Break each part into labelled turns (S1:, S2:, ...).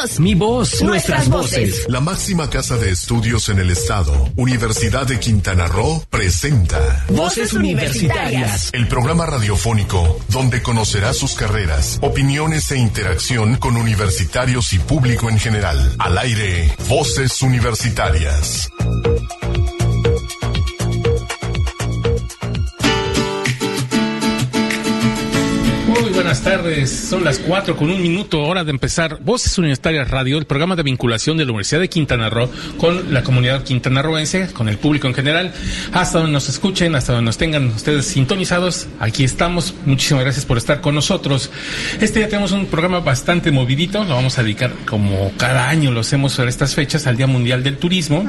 S1: voz.
S2: Mi voz. Nuestras, voces.
S3: La máxima casa de estudios en el estado, Universidad de Quintana Roo, presenta
S2: Voces Universitarias.
S3: El programa radiofónico donde conocerá sus carreras, opiniones e interacción con universitarios y público en general. Al aire, Voces Universitarias.
S4: Buenas tardes. Son las cuatro con un minuto, hora de empezar Voces Universitarias Radio, el programa de vinculación de la Universidad de Quintana Roo con la comunidad quintanarroense, con el público en general. Hasta donde nos escuchen, hasta donde nos tengan ustedes sintonizados, aquí estamos. Muchísimas gracias por estar con nosotros. Este día tenemos un programa bastante movidito, lo vamos a dedicar como cada año lo hacemos sobre estas fechas al Día Mundial del Turismo,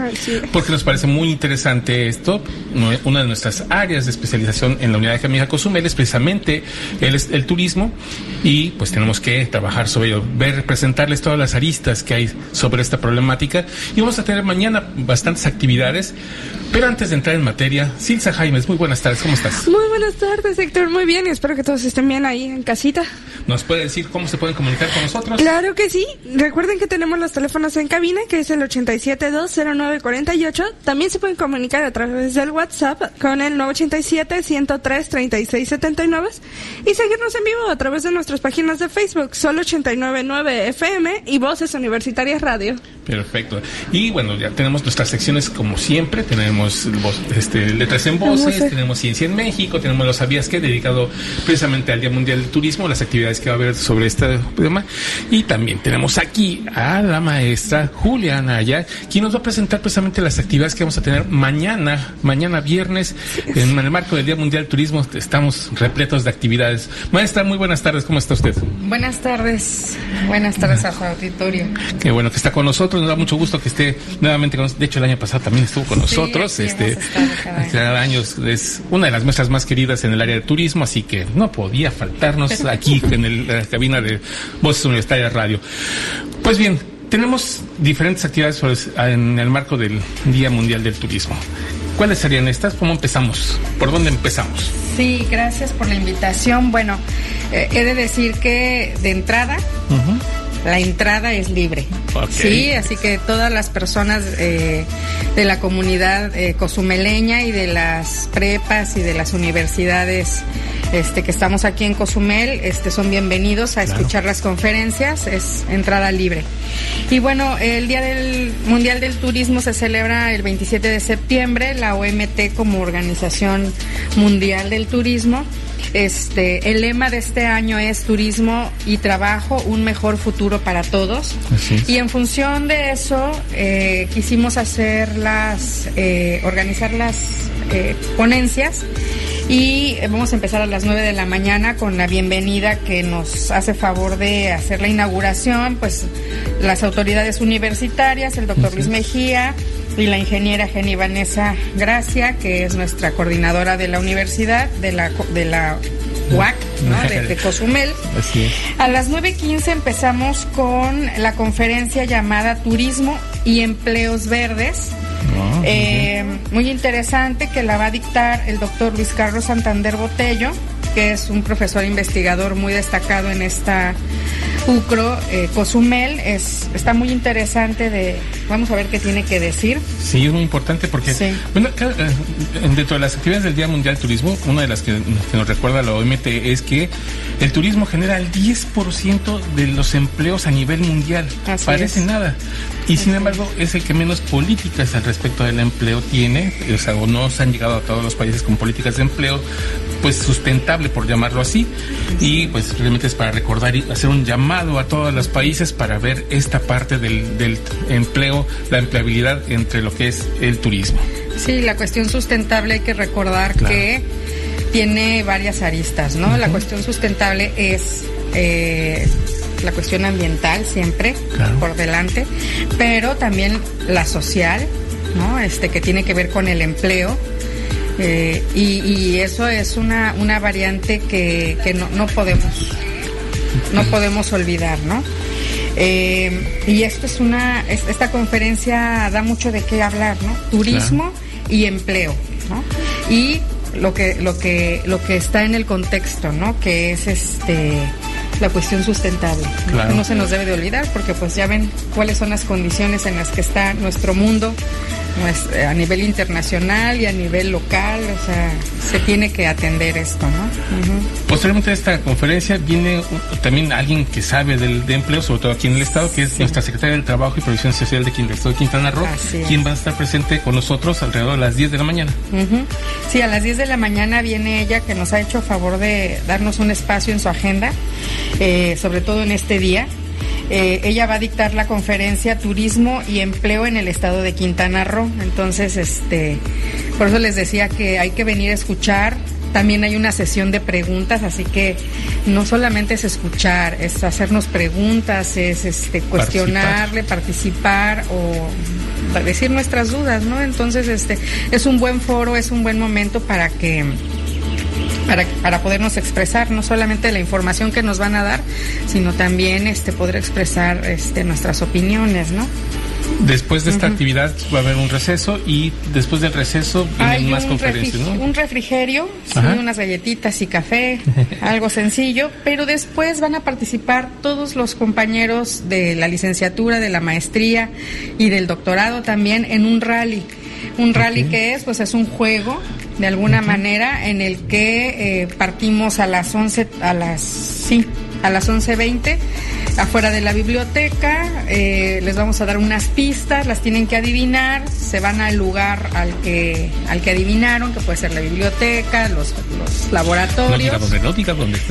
S4: porque nos parece muy interesante esto. Una de nuestras áreas de especialización en la Unidad Académica Cozumel es precisamente el, el turismo y pues tenemos que trabajar sobre ello, ver, presentarles todas las aristas que hay sobre esta problemática y vamos a tener mañana bastantes actividades. Pero antes de entrar en materia, Silsa Jaimes, muy buenas tardes, ¿cómo estás?
S5: Muy buenas tardes, Héctor, muy bien y espero que todos estén bien ahí en casita.
S4: ¿Nos puede decir cómo se pueden comunicar con nosotros?
S5: Claro que sí, recuerden que tenemos los teléfonos en cabina, que es el 8720948. También se pueden comunicar a través del WhatsApp con el 987-103-3679 y seguirnos en vivo a través de nuestras páginas de Facebook, Solo 899 FM y Voces Universitarias Radio.
S4: Perfecto. Y bueno, ya tenemos nuestras secciones como siempre. Tenemos este, letras en voces, tenemos ciencia en México, tenemos los sabías que dedicado precisamente al Día Mundial del Turismo, las actividades que va a haber sobre este tema. Y también tenemos aquí a la maestra Juliana Ayá, quien nos va a presentar precisamente las actividades que vamos a tener mañana, mañana viernes, en el marco del Día Mundial del Turismo. Estamos repletos de actividades. Maestra, muy buenas tardes. ¿Cómo está usted?
S6: Buenas tardes. Buenas tardes a su auditorio.
S4: Qué bueno que está con nosotros. Nos da mucho gusto que esté nuevamente con nosotros. De hecho, el año pasado también estuvo con nosotros. este, cada año. es una de las maestras más queridas en el área de turismo, así que no podía faltarnos aquí en, la cabina de Voces Universitarias Radio. Pues bien, tenemos diferentes actividades en el marco del Día Mundial del Turismo. ¿Cuáles serían estas? ¿Cómo empezamos? ¿Por dónde empezamos?
S6: Sí, gracias por la invitación. Bueno, eh, he de decir que de entrada, la entrada es libre. Sí, así que todas las personas eh, de la comunidad eh, cozumeleña y de las prepas y de las universidades este, que estamos aquí en Cozumel este, son bienvenidos a escuchar las conferencias, es entrada libre. Y bueno, el Día del Mundial del Turismo se celebra el 27 de septiembre, la OMT como Organización Mundial del Turismo. Este, el lema de este año es turismo y trabajo, un mejor futuro para todos. Y en función de eso, eh, quisimos hacer las, eh, organizar las eh, ponencias y vamos a empezar a las 9 de la mañana con la bienvenida que nos hace favor de hacer la inauguración, pues las autoridades universitarias, el doctor Luis Mejía y la ingeniera Jenny Vanessa Gracia, que es nuestra coordinadora de la universidad, de la, de la UAC, ¿no? de, Cozumel. A las 9.15 empezamos con la conferencia llamada Turismo y Empleos Verdes eh, muy interesante que la va a dictar el doctor Luis Carlos Santander Botello, que es un profesor investigador muy destacado en esta UCRO, eh, Cozumel, es, está muy interesante de, vamos a ver qué tiene que decir.
S4: Sí, es muy importante porque, bueno, eh, dentro de las actividades del Día Mundial del Turismo, una de las que, nos recuerda la OMT es que el turismo genera el 10% de los empleos a nivel mundial. Parece nada. Y sin embargo, es el que menos políticas al respecto del empleo tiene, o sea, o no se han llegado a todos los países con políticas de empleo, pues sustentable, por llamarlo así. Y pues realmente es para recordar y hacer un llamado a todos los países para ver esta parte del, empleo, la empleabilidad entre lo que es el turismo.
S6: Sí, la cuestión sustentable hay que recordar que tiene varias aristas, ¿no? La cuestión sustentable es eh, la cuestión ambiental siempre por delante, pero también la social, ¿no? Este que tiene que ver con el empleo. Eh, y, eso es una, una variante que, que no, no podemos no podemos olvidar, ¿no? Eh, y esto es una, esta conferencia da mucho de qué hablar, ¿no? Turismo y empleo, ¿no? Y lo que, lo que, lo que está en el contexto, ¿no? Que es este la cuestión sustentable. ¿no? se nos debe de olvidar porque pues ya ven cuáles son las condiciones en las que está nuestro mundo a nivel internacional y a nivel local, o sea, se tiene que atender esto, ¿no?
S4: Posteriormente a esta conferencia viene también alguien que sabe del, de empleo, sobre todo aquí en el Estado, que es nuestra Secretaria del Trabajo y Provisión Social de Quintana Roo, Quintana Roo, quien va a estar presente con nosotros alrededor de las 10 de la mañana.
S6: Sí, a las 10 de la mañana viene ella que nos ha hecho favor de darnos un espacio en su agenda, eh, sobre todo en este día. Eh, ella va a dictar la conferencia Turismo y Empleo en el estado de Quintana Roo. Entonces, este, por eso les decía que hay que venir a escuchar. También hay una sesión de preguntas, así que no solamente es escuchar, es hacernos preguntas, es este, cuestionarle, participar, o decir nuestras dudas, ¿no? Entonces, este, es un buen foro, es un buen momento para que para, para podernos expresar no solamente la información que nos van a dar, sino también este poder expresar este nuestras opiniones, ¿no?
S4: Después de esta actividad va a haber un receso y después del receso vienen más conferencias, ¿no?
S6: Un refrigerio, unas galletitas y café, algo sencillo, pero después van a participar todos los compañeros de la licenciatura, de la maestría y del doctorado también en un rally. Un rally que es, pues es un juego de alguna manera en el que eh, partimos a las 11 a las sí, a las 11:20 afuera de la biblioteca, eh, les vamos a dar unas pistas, las tienen que adivinar, se van al lugar al que al que adivinaron, que puede ser la biblioteca, los, los laboratorios.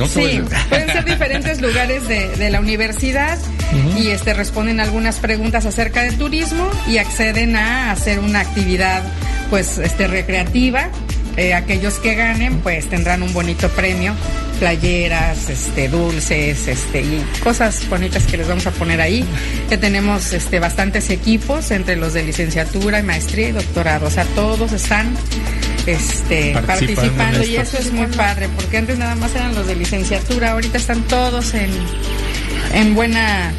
S6: sí, pueden ser diferentes lugares de, la universidad y este responden algunas preguntas acerca del turismo y acceden a hacer una actividad pues este recreativa eh, aquellos que ganen pues tendrán un bonito premio, playeras, este, dulces, este, y cosas bonitas que les vamos a poner ahí. Que tenemos este, bastantes equipos entre los de licenciatura maestría y doctorado. O sea, todos están este, participando, y eso es muy padre, porque antes nada más eran los de licenciatura, ahorita están todos en, en buena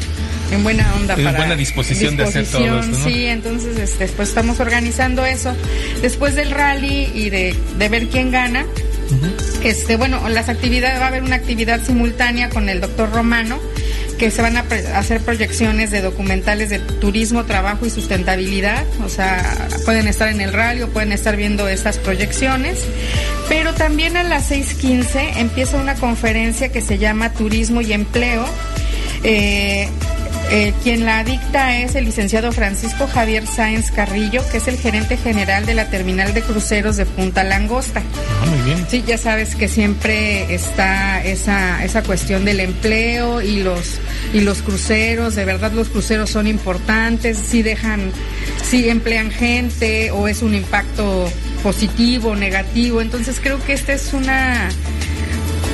S6: en buena onda
S4: en buena disposición, de hacer todo esto,
S6: sí entonces este, pues estamos organizando eso después del rally y de, de ver quién gana este bueno las actividades va a haber una actividad simultánea con el doctor Romano que se van a hacer proyecciones de documentales de turismo, trabajo y sustentabilidad. O sea, pueden estar en el rally o pueden estar viendo estas proyecciones. Pero también a las 6.15 empieza una conferencia que se llama Turismo y Empleo. Eh, eh, quien la dicta es el licenciado Francisco Javier Sáenz Carrillo, que es el gerente general de la terminal de cruceros de Punta Langosta.
S4: Ah, muy bien.
S6: Sí, ya sabes que siempre está esa, esa cuestión del empleo y los, y los cruceros. De verdad, los cruceros son importantes, si dejan, si emplean gente o es un impacto positivo, negativo. Entonces creo que esta es una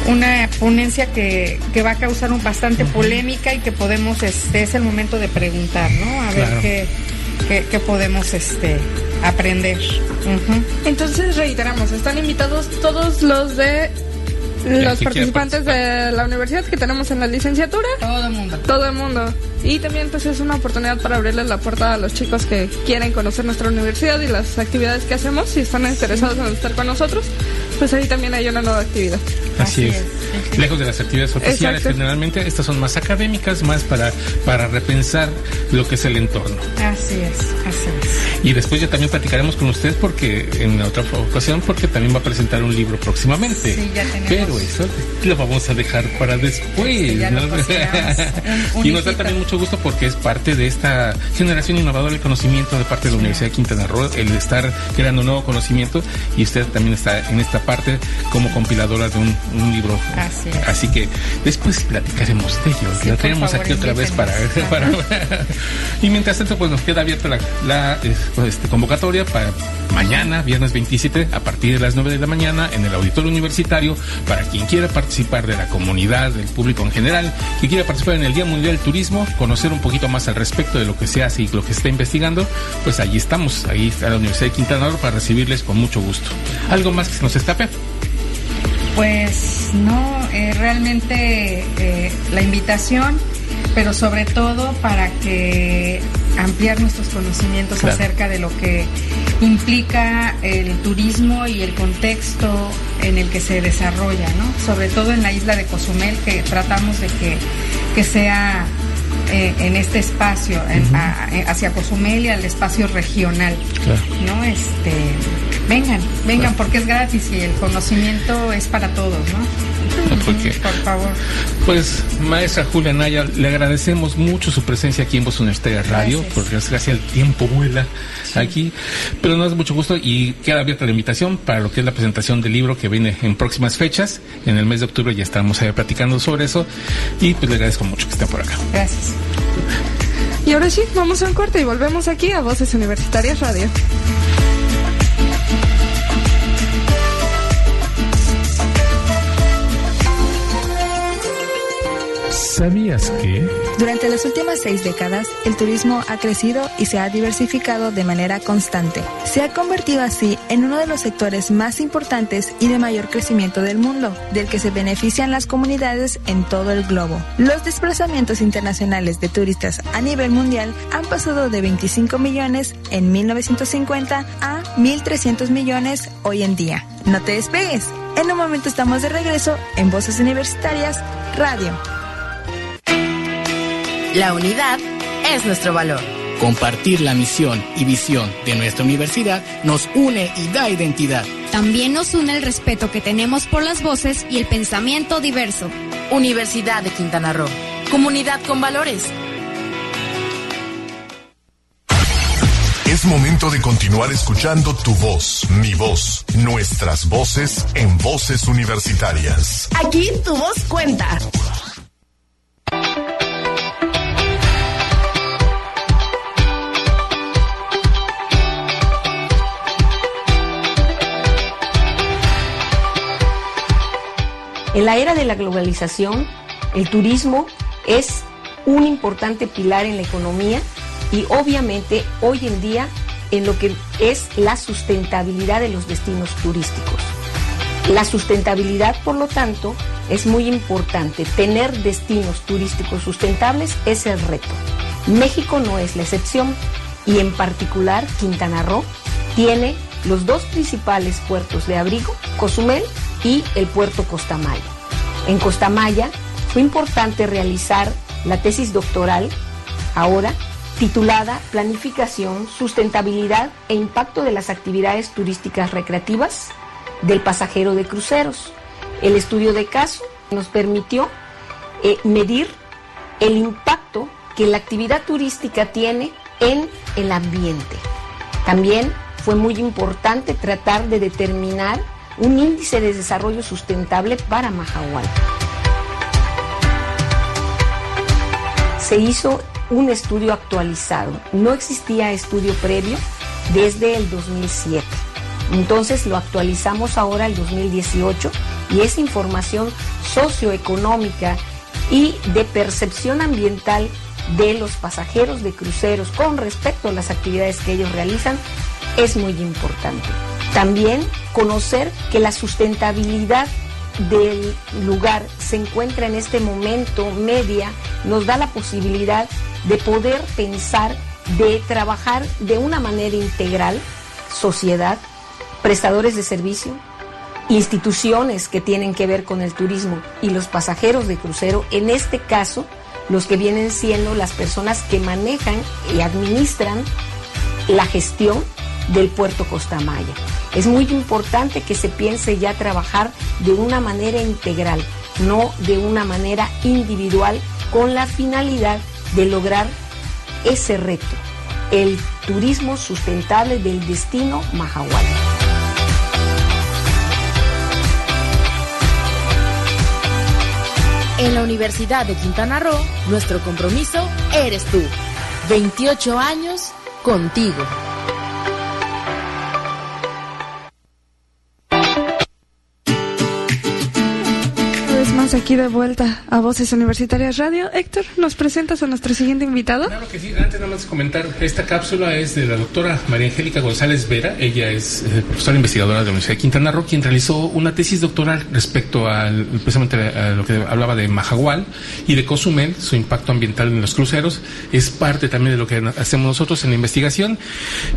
S6: una ponencia que, que va a causar un bastante polémica y que podemos, este, es el momento de preguntar, ¿no? A ver qué, qué, podemos este, aprender.
S5: Entonces reiteramos, están invitados todos los de los participantes de la universidad que tenemos en la licenciatura.
S6: Todo el mundo.
S5: Todo el mundo. Y también pues es una oportunidad para abrirles la puerta a los chicos que quieren conocer nuestra universidad y las actividades que hacemos. Si están interesados en estar con nosotros, pues ahí también hay una nueva actividad.
S4: Así, es. Lejos de las actividades oficiales, generalmente estas son más académicas, más para, para repensar lo que es el entorno.
S6: Así es, así es.
S4: Y después ya también platicaremos con usted porque en otra ocasión, porque también va a presentar un libro próximamente.
S6: Sí, ya tenemos.
S4: Pero eso lo vamos a dejar para después. y nos da también mucho gusto porque es parte de esta generación innovadora del conocimiento de parte de la Universidad de Quintana Roo, el estar creando nuevo conocimiento y usted también está en esta parte como compiladora de un, libro. Así, que después platicaremos de ello. la tenemos aquí otra vez para, y mientras tanto, pues nos queda abierta la, este, convocatoria para mañana, viernes 27, a partir de las 9 de la mañana, en el auditorio universitario, para quien quiera participar de la comunidad, del público en general, que quiera participar en el Día Mundial del Turismo, conocer un poquito más al respecto de lo que se hace y lo que se está investigando, pues allí estamos, ahí está la Universidad de Quintana Roo para recibirles con mucho gusto. ¿Algo más que se nos escape?
S6: Pues no, eh, realmente eh, la invitación, pero sobre todo para que ampliar nuestros conocimientos acerca de lo que implica el turismo y el contexto en el que se desarrolla, ¿no? Sobre todo en la isla de Cozumel, que tratamos de que, que sea eh, en este espacio, hacia Cozumel y al espacio regional, ¿no? Este, vengan, vengan porque es gratis y el conocimiento es para todos, ¿no? Por favor.
S4: Pues, maestra Julia Naya, le agradecemos mucho su presencia aquí en Voz Universitaria Radio, porque gracias el tiempo vuela aquí. Pero nos da mucho gusto y queda abierta la invitación para lo que es la presentación del libro que viene en próximas fechas. En el mes de octubre ya estamos ahí platicando sobre eso. Y pues le agradezco mucho que estén por acá.
S6: Gracias.
S5: Y ahora sí, vamos a un corte y volvemos aquí a Voces Universitarias Radio.
S2: ¿Sabías que?
S1: Durante las últimas seis décadas, el turismo ha crecido y se ha diversificado de manera constante. Se ha convertido así en uno de los sectores más importantes y de mayor crecimiento del mundo, del que se benefician las comunidades en todo el globo. Los desplazamientos internacionales de turistas a nivel mundial han pasado de 25 millones en 1950 a 1.300 millones hoy en día. No te despegues. En un momento estamos de regreso en Voces Universitarias Radio.
S7: La unidad es nuestro valor.
S2: Compartir la misión y visión de nuestra universidad nos une y da identidad.
S8: También nos une el respeto que tenemos por las voces y el pensamiento diverso.
S7: Universidad de Quintana Roo. Comunidad con valores.
S3: Es momento de continuar escuchando tu voz, mi voz, nuestras voces en voces universitarias.
S7: Aquí tu voz cuenta.
S9: En la era de la globalización, el turismo es un importante pilar en la economía y obviamente hoy en día en lo que es la sustentabilidad de los destinos turísticos. La sustentabilidad, por lo tanto, es muy importante. Tener destinos turísticos sustentables es el reto. México no es la excepción y en particular Quintana Roo tiene los dos principales puertos de abrigo, Cozumel y el puerto Costamaya. En Costamaya fue importante realizar la tesis doctoral, ahora titulada Planificación, Sustentabilidad e Impacto de las Actividades Turísticas Recreativas del Pasajero de Cruceros. El estudio de caso nos permitió eh, medir el impacto que la actividad turística tiene en el ambiente. También fue muy importante tratar de determinar un índice de desarrollo sustentable para Mahahual. Se hizo un estudio actualizado. No existía estudio previo desde el 2007. Entonces lo actualizamos ahora el 2018 y esa información socioeconómica y de percepción ambiental de los pasajeros de cruceros con respecto a las actividades que ellos realizan es muy importante. También conocer que la sustentabilidad del lugar se encuentra en este momento media, nos da la posibilidad de poder pensar, de trabajar de una manera integral, sociedad, prestadores de servicio, instituciones que tienen que ver con el turismo y los pasajeros de crucero, en este caso, los que vienen siendo las personas que manejan y administran la gestión del puerto Costamaya. Es muy importante que se piense ya trabajar de una manera integral, no de una manera individual, con la finalidad de lograr ese reto, el turismo sustentable del destino Mahahual.
S7: En la Universidad de Quintana Roo, nuestro compromiso eres tú. 28 años contigo.
S5: Aquí de vuelta a Voces Universitarias Radio. Héctor, ¿nos presentas a nuestro siguiente invitado?
S4: Claro que sí. Antes nada más comentar, esta cápsula es de la doctora María Angélica González Vera. Ella es eh, profesora investigadora de la Universidad de Quintana Roo, quien realizó una tesis doctoral respecto al, precisamente a lo que hablaba de Majagual y de Cozumel, su impacto ambiental en los cruceros. Es parte también de lo que hacemos nosotros en la investigación.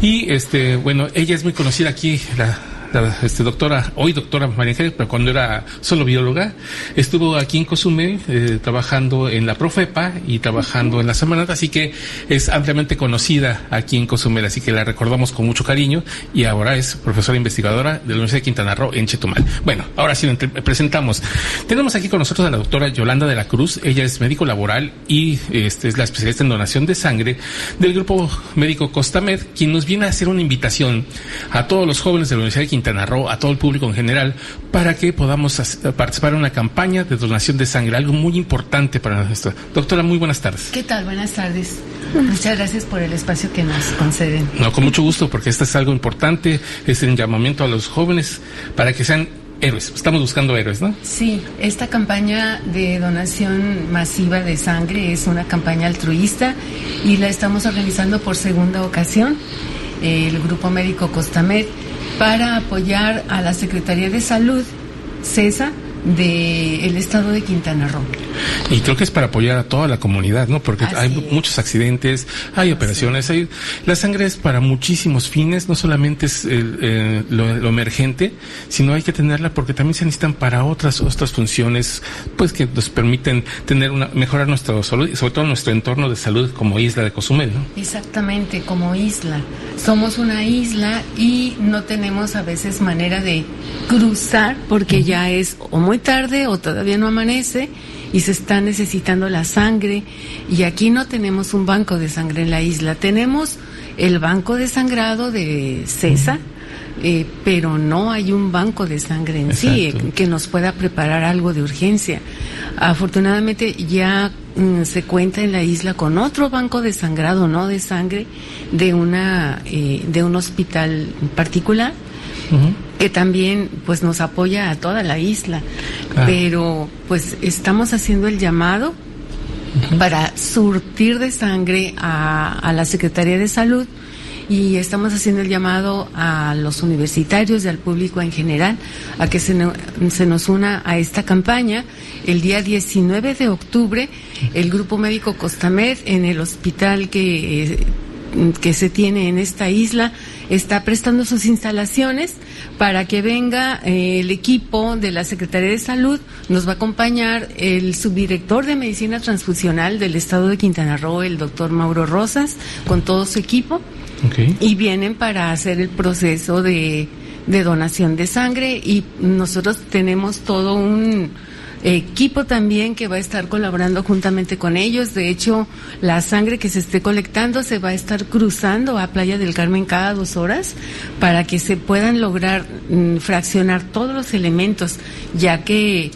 S4: Y, este, bueno, ella es muy conocida aquí, la este, doctora, hoy doctora María Ángeles, pero cuando era solo bióloga, estuvo aquí en Cozumel eh, trabajando en la Profepa y trabajando en la Semanata, así que es ampliamente conocida aquí en Cozumel, así que la recordamos con mucho cariño y ahora es profesora investigadora de la Universidad de Quintana Roo en Chetumal. Bueno, ahora sí presentamos. Tenemos aquí con nosotros a la doctora Yolanda de la Cruz, ella es médico laboral y este, es la especialista en donación de sangre del grupo médico Costamed, quien nos viene a hacer una invitación a todos los jóvenes de la Universidad de Quintana Quintana Roo, a todo el público en general, para que podamos participar en una campaña de donación de sangre, algo muy importante para nosotros. Doctora, muy buenas tardes.
S10: ¿Qué tal? Buenas tardes. Muchas gracias por el espacio que nos conceden.
S4: No, con mucho gusto, porque esto es algo importante, es un llamamiento a los jóvenes para que sean héroes. Estamos buscando héroes, ¿no?
S10: Sí, esta campaña de donación masiva de sangre es una campaña altruista y la estamos organizando por segunda ocasión. El Grupo Médico Costamed para apoyar a la Secretaría de Salud, CESA, del estado de Quintana Roo.
S4: Y creo que es para apoyar a toda la comunidad, ¿no? Porque hay muchos accidentes, hay operaciones, hay, la sangre es para muchísimos fines, no solamente es lo, emergente, sino hay que tenerla porque también se necesitan para otras otras funciones, pues que nos permiten tener una mejorar nuestra salud y sobre todo nuestro entorno de salud como isla de Cozumel, ¿no?
S10: Exactamente, como isla. Somos una isla y no tenemos a veces manera de cruzar porque ya es o muy tarde o todavía no amanece y se está necesitando la sangre. Y aquí no tenemos un banco de sangre en la isla, tenemos el banco de sangrado de César, eh, pero no hay un banco de sangre en sí que nos pueda preparar algo de urgencia. Afortunadamente ya mm, se cuenta en la isla con otro banco de sangrado, no de sangre, de una eh, de un hospital particular que también pues nos apoya a toda la isla. Pero pues estamos haciendo el llamado para surtir de sangre a, la Secretaría de Salud y estamos haciendo el llamado a los universitarios y al público en general a que se, nos una a esta campaña. El día 19 de octubre, el Grupo Médico Costamed en el hospital que, eh, que se tiene en esta isla está prestando sus instalaciones para que venga eh, el equipo de la Secretaría de Salud. Nos va a acompañar el subdirector de Medicina Transfusional del Estado de Quintana Roo, el doctor Mauro Rosas, con todo su equipo. Y vienen para hacer el proceso de donación de sangre y nosotros tenemos todo un equipo también que va a estar colaborando juntamente con ellos. De hecho, la sangre que se esté colectando se va a estar cruzando a Playa del Carmen cada dos horas para que se puedan lograr mm, fraccionar todos los elementos, ya que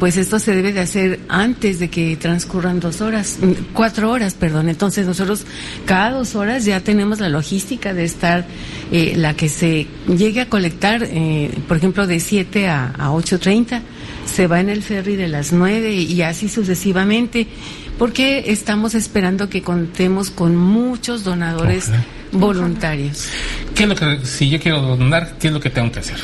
S10: pues esto se debe de hacer antes de que transcurran dos horas, mm, cuatro horas, perdón. Entonces nosotros cada dos horas ya tenemos la logística de estar, eh, la que se llegue a colectar, eh, por ejemplo, de 7 a, a 8.30 se va en el ferry de las nueve y así sucesivamente, porque estamos esperando que contemos con muchos donadores voluntarios.
S4: ¿Qué es lo que, si yo quiero donar, qué es lo que tengo que hacer?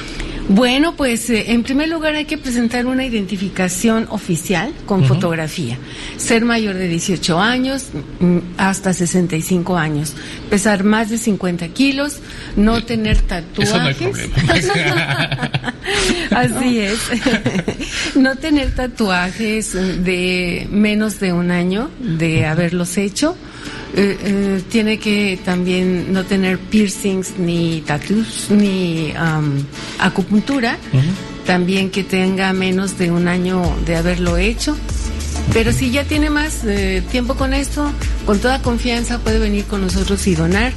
S10: Bueno, pues eh, en primer lugar hay que presentar una identificación oficial con fotografía. Ser mayor de 18 años mm, hasta 65 años. Pesar más de 50 kilos. No tener tatuajes. Así es. no tener tatuajes de menos de un año de haberlos hecho eh, eh, tiene que también no tener piercings ni tattoos ni acupuntura. También que tenga menos de un año de haberlo hecho. Pero si ya tiene más eh, tiempo con esto, con toda confianza puede venir con nosotros y donar.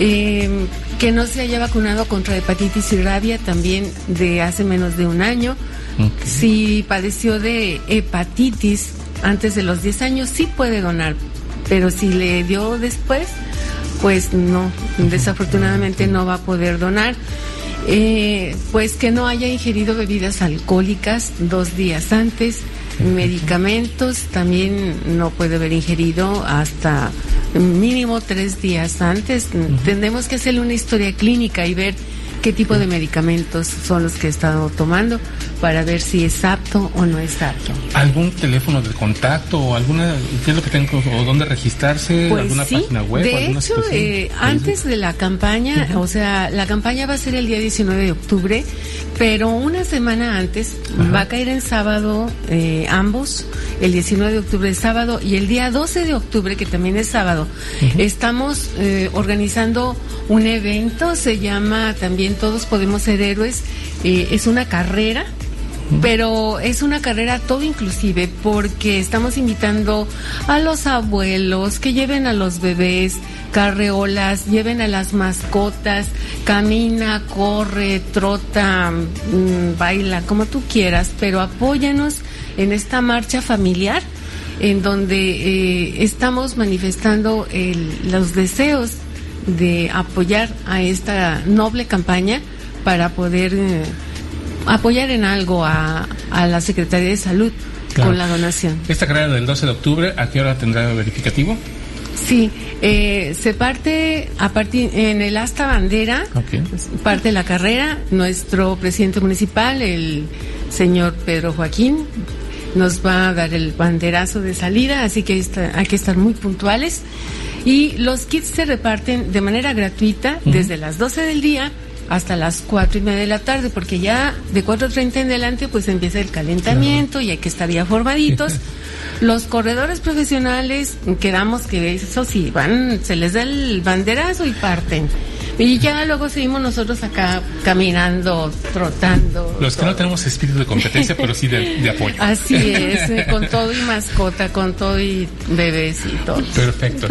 S10: Em, que no se haya vacunado contra hepatitis y rabia también de hace menos de un año. Si padeció de hepatitis antes de los 10 años, sí puede donar pero si le dio después, pues no, desafortunadamente no va a poder donar. Eh, pues que no haya ingerido bebidas alcohólicas dos días antes, Medicamentos también no puede haber ingerido hasta mínimo tres días antes. Tenemos que hacerle una historia clínica y ver qué tipo de medicamentos son los que he estado tomando para ver si es apto o no es apto.
S4: ¿Algún teléfono de contacto o alguna, qué es lo que tengo, o dónde registrarse?
S10: Pues
S4: ¿Alguna
S10: sí.
S4: página web?
S10: De
S4: alguna
S10: hecho, eh, antes de la campaña, o sea, la campaña va a ser el día 19 de octubre, pero una semana antes va a caer en sábado eh, ambos, el 19 de octubre es sábado y el día 12 de octubre, que también es sábado, estamos eh, organizando un evento, se llama también Todos Podemos Ser Héroes, eh, es una carrera pero es una carrera todo inclusive porque estamos invitando a los abuelos que lleven a los bebés carreolas, lleven a las mascotas, camina, corre, trota, mm, baila, como tú quieras, pero apóyanos en esta marcha familiar en donde eh, estamos manifestando el- los deseos de apoyar a esta noble campaña para poder eh, apoyar en algo a, a la Secretaría de Salud
S4: Claro.
S10: con la donación.
S4: Esta carrera del 12 de octubre, ¿a qué hora tendrá verificativo?
S10: Sí, eh, se parte a partir en el asta bandera, pues, parte la carrera. Nuestro presidente municipal, el señor Pedro Joaquín, nos va a dar el banderazo de salida, así que está- hay que estar muy puntuales. Y los kits se reparten de manera gratuita desde las 12 del día hasta las cuatro y media de la tarde, porque ya de 4.30 en adelante pues empieza el calentamiento y hay que estar ya formaditos. Los corredores profesionales, quedamos que eso sí, van, se les da el banderazo y parten. Y ya luego seguimos nosotros acá caminando, trotando.
S4: Los que no tenemos espíritu de competencia, pero sí de, de apoyo.
S10: Así es, eh, con todo y mascota, con todo y bebés y todo.
S4: Perfecto.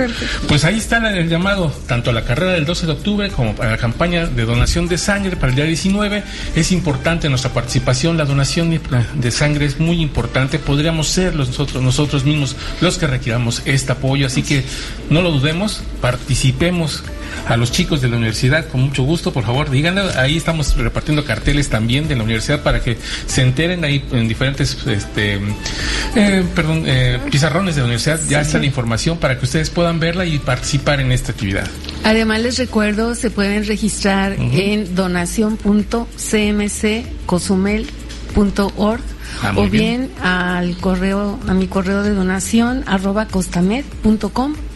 S4: Pues ahí está el llamado, tanto a la carrera del 12 de octubre como para la campaña de donación de sangre para el día 19. Es importante nuestra participación, la donación de- de sangre es muy importante. Podríamos ser los- nosotros, nosotros mismos los que requiramos este apoyo, así que no lo dudemos, participemos. A los chicos de la universidad, con mucho gusto, por favor, díganlo. Ahí estamos repartiendo carteles también de la universidad para que se enteren ahí en diferentes, este, eh, perdón, eh, pizarrones de la universidad. Ya está la información para que ustedes puedan verla y participar en esta actividad.
S10: Además les recuerdo, se pueden registrar en donación.cmccosumel.org
S4: Ah,
S10: o bien, al correo, a mi correo de donación arroba costamed.com.mx.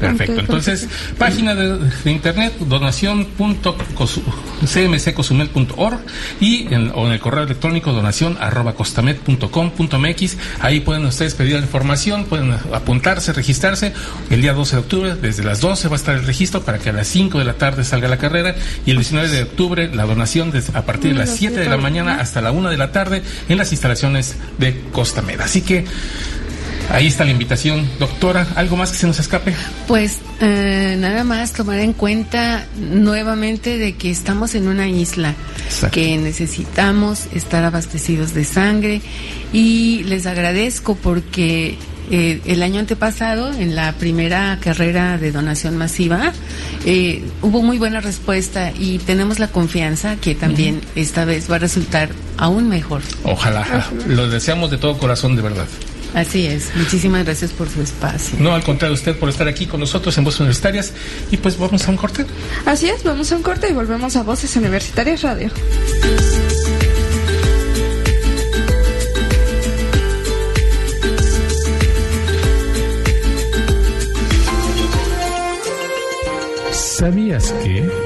S4: Perfecto. Entonces, página de, de internet donación.cmccosumel.org y en, o en el correo electrónico donación arroba costamed.com.mx. Ahí pueden ustedes pedir la información, pueden apuntarse, registrarse. El día 12 de octubre, desde las 12 va a estar el registro para que a las 5 de la tarde salga la carrera y el 19 de octubre la donación desde, a partir de las 7 de la mañana hasta la 1 de la tarde en las instalaciones de Costamed. Así que ahí está la invitación. Doctora, ¿algo más que se nos escape?
S10: Pues eh, nada más tomar en cuenta nuevamente de que estamos en una isla, que necesitamos estar abastecidos de sangre y les agradezco porque eh, el año antepasado, en la primera carrera de donación masiva, eh, hubo muy buena respuesta y tenemos la confianza que también esta vez va a resultar aún mejor.
S4: Ojalá. Lo deseamos de todo corazón, de verdad.
S10: Así es. Muchísimas gracias por su espacio.
S4: No, al contrario, usted por estar aquí con nosotros en Voces Universitarias. Y pues vamos a un corte.
S5: Así es, vamos a un corte y volvemos a Voces Universitarias Radio.
S4: ¿Sabías que?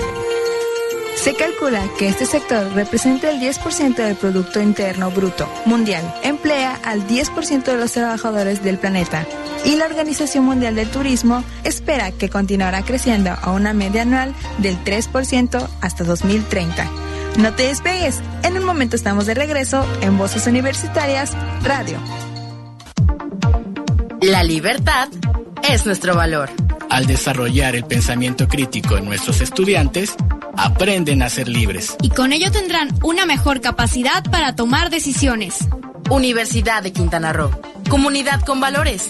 S1: Se calcula que este sector representa el 10% del Producto Interno Bruto mundial, emplea al 10% de los trabajadores del planeta y la Organización Mundial del Turismo espera que continuará creciendo a una media anual del 3% hasta 2030. No te despegues, en un momento estamos de regreso en Voces Universitarias Radio.
S7: La libertad es nuestro valor.
S2: Al desarrollar el pensamiento crítico en nuestros estudiantes, aprenden a ser libres.
S8: Y con ello tendrán una mejor capacidad para tomar decisiones.
S7: Universidad de Quintana Roo. Comunidad con valores.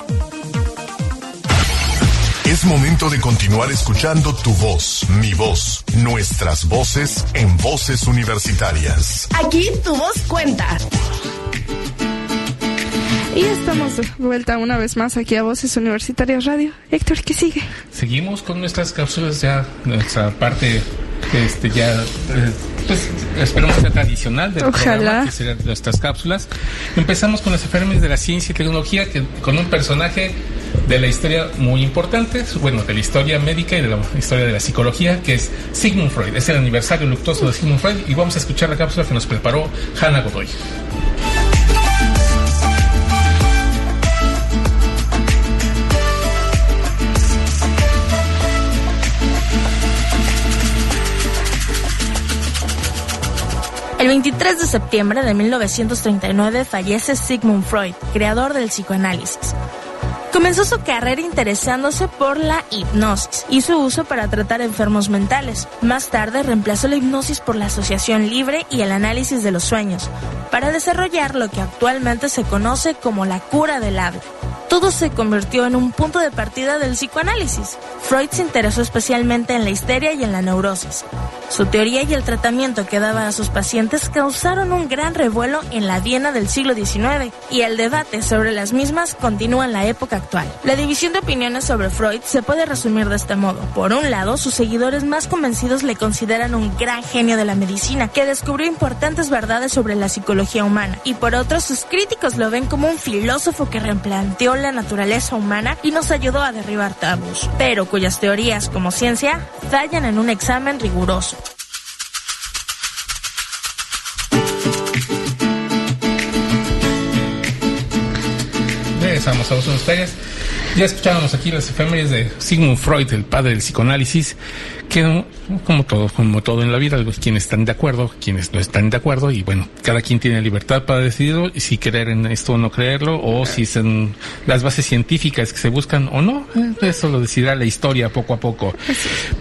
S3: Es momento de continuar escuchando tu voz, mi voz, nuestras voces en voces universitarias.
S11: Aquí tu voz cuenta.
S5: Y estamos de vuelta una vez más aquí a Voces Universitarias Radio. Héctor, ¿qué sigue?
S4: Seguimos con nuestras cápsulas ya, nuestra parte este ya eh, pues esperamos sea tradicional del
S5: Ojalá.
S4: programa, que serán nuestras cápsulas. Empezamos con las efemérides de la ciencia y tecnología, que con un personaje de la historia muy importante, bueno, de la historia médica y de la historia de la psicología, que es Sigmund Freud. Es el aniversario luctuoso de Sigmund Freud y vamos a escuchar la cápsula que nos preparó Hannah Godoy.
S11: El 23 de septiembre de 1939 fallece Sigmund Freud, creador del psicoanálisis. Comenzó su carrera interesándose por la hipnosis y su uso para tratar enfermos mentales. Más tarde reemplazó la hipnosis por la asociación libre y el análisis de los sueños, para desarrollar lo que actualmente se conoce como la cura del habla. Todo se convirtió en un punto de partida del psicoanálisis. Freud se interesó especialmente en la histeria y en la neurosis. Su teoría y el tratamiento que daba a sus pacientes causaron un gran revuelo en la Viena del siglo XIX y el debate sobre las mismas continúa en la época actual. La división de opiniones sobre Freud se puede resumir de este modo. Por un lado, sus seguidores más convencidos le consideran un gran genio de la medicina que descubrió importantes verdades sobre la psicología humana y por otro, sus críticos lo ven como un filósofo que replanteó la naturaleza humana y nos ayudó a derribar tabús, pero cuyas teorías como ciencia fallan en un examen riguroso.
S4: Regresamos a Universitarias. Ya escuchábamos aquí las efemérides de Sigmund Freud, el padre del psicoanálisis, que como todo, como todo en la vida, los quienes están de acuerdo, quienes no están de acuerdo, y bueno, cada quien tiene libertad para decidir si creer en esto o no creerlo, o si son las bases científicas que se buscan o no, eh, eso lo decidirá la historia poco a poco.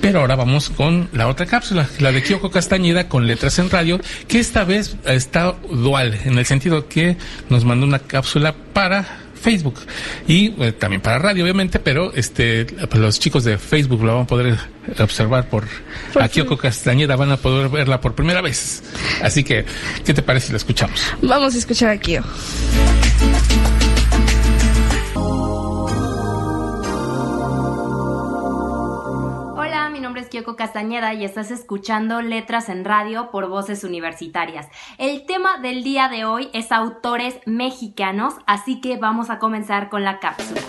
S4: Pero ahora vamos con la otra cápsula, la de Kyoko Castañeda con letras en radio, que esta vez está dual, en el sentido que nos mandó una cápsula para Facebook. Y eh, también para radio obviamente pero este pues, los chicos de Facebook lo van a poder observar por
S5: Por
S4: a Kyoko Castañeda van a poder verla por primera vez. Así que qué te parece si la escuchamos
S5: Vamos a escuchar a Kio.
S12: Es Kyoko Castañeda y estás escuchando Letras en Radio por Voces Universitarias. El tema del día de hoy es autores mexicanos, así que vamos a comenzar con la cápsula.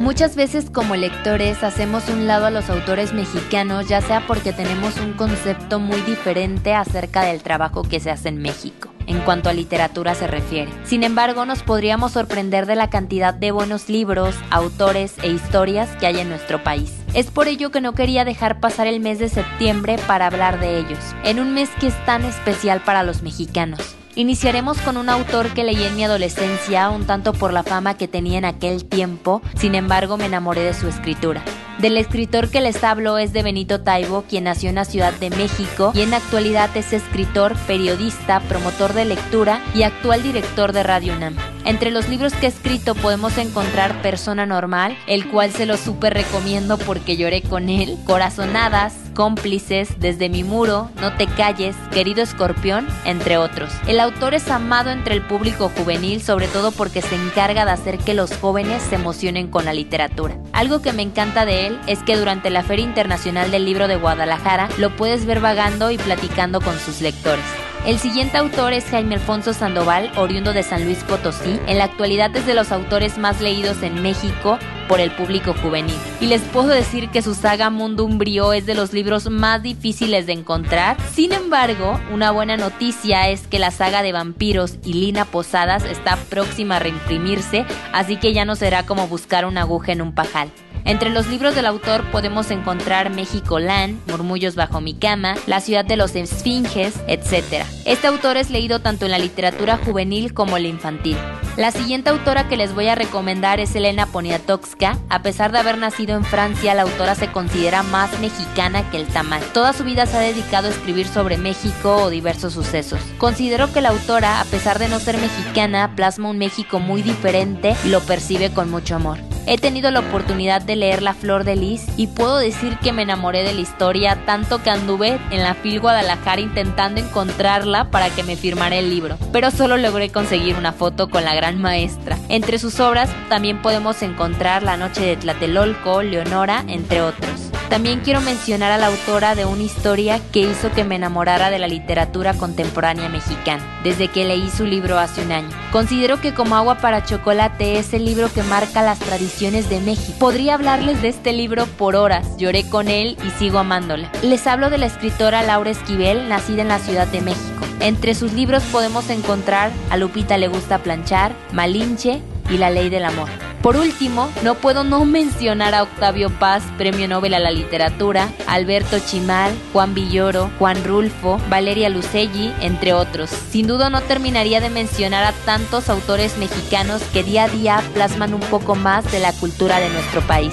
S12: Muchas veces como lectores hacemos un lado a los autores mexicanos, ya sea porque tenemos un concepto muy diferente acerca del trabajo que se hace en México en cuanto a literatura se refiere. Sin embargo, nos podríamos sorprender de la cantidad de buenos libros, autores e historias que hay en nuestro país. Es por ello que no quería dejar pasar el mes de septiembre para hablar de ellos, en un mes que es tan especial para los mexicanos. Iniciaremos con un autor que leí en mi adolescencia, un tanto por la fama que tenía en aquel tiempo, sin embargo me enamoré de su escritura. Del escritor que les hablo es de Benito Taibo, quien nació en la Ciudad de México y en actualidad es escritor, periodista, promotor de lectura y actual director de Radio UNAM. Entre los libros que ha escrito podemos encontrar Persona Normal, el cual se lo súper recomiendo porque lloré con él, Corazonadas, Cómplices, Desde mi muro, No te calles, Querido Escorpión, entre otros. El autor es amado entre el público juvenil, sobre todo porque se encarga de hacer que los jóvenes se emocionen con la literatura. Algo que me encanta de él es que durante la Feria Internacional del Libro de Guadalajara lo puedes ver vagando y platicando con sus lectores. El siguiente autor es Jaime Alfonso Sandoval, oriundo de San Luis Potosí. En la actualidad es de los autores más leídos en México por el público juvenil. Y les puedo decir que su saga Mundo Umbrío es de los libros más difíciles de encontrar. Sin embargo, una buena noticia es que la saga de vampiros y Lina Posadas está próxima a reimprimirse, así que ya no será como buscar una aguja en un pajal. Entre los libros del autor podemos encontrar México Land, Murmullos bajo mi cama, La ciudad de los esfinges, etc. Este autor es leído tanto en la literatura juvenil como la infantil. La siguiente autora que les voy a recomendar es Elena Poniatowska. A pesar de haber nacido en Francia, la autora se considera más mexicana que el tamal. Toda su vida se ha dedicado a escribir sobre México o diversos sucesos. Considero que la autora, a pesar de no ser mexicana, plasma un México muy diferente y lo percibe con mucho amor. He tenido la oportunidad de leer La Flor de Lis y puedo decir que me enamoré de la historia tanto que anduve en la FIL Guadalajara intentando encontrarla para que me firmara el libro, pero solo logré conseguir una foto con la gran maestra. Entre sus obras también podemos encontrar La Noche de Tlatelolco, Leonora, entre otros. También quiero mencionar a la autora de una historia que hizo que me enamorara de la literatura contemporánea mexicana, desde que leí su libro hace un año. Considero que como agua para chocolate es el libro que marca las tradiciones de México. Podría hablarles de este libro por horas, lloré con él y sigo amándola. Les hablo de la escritora Laura Esquivel, nacida en la Ciudad de México. Entre sus libros podemos encontrar A Lupita le gusta planchar, Malinche y La ley del amor. Por último, no puedo no mencionar a Octavio Paz, Premio Nobel a la Literatura, Alberto Chimal, Juan Villoro, Juan Rulfo, Valeria Luceggi, entre otros. Sin duda no terminaría de mencionar a tantos autores mexicanos que día a día plasman un poco más de la cultura de nuestro país.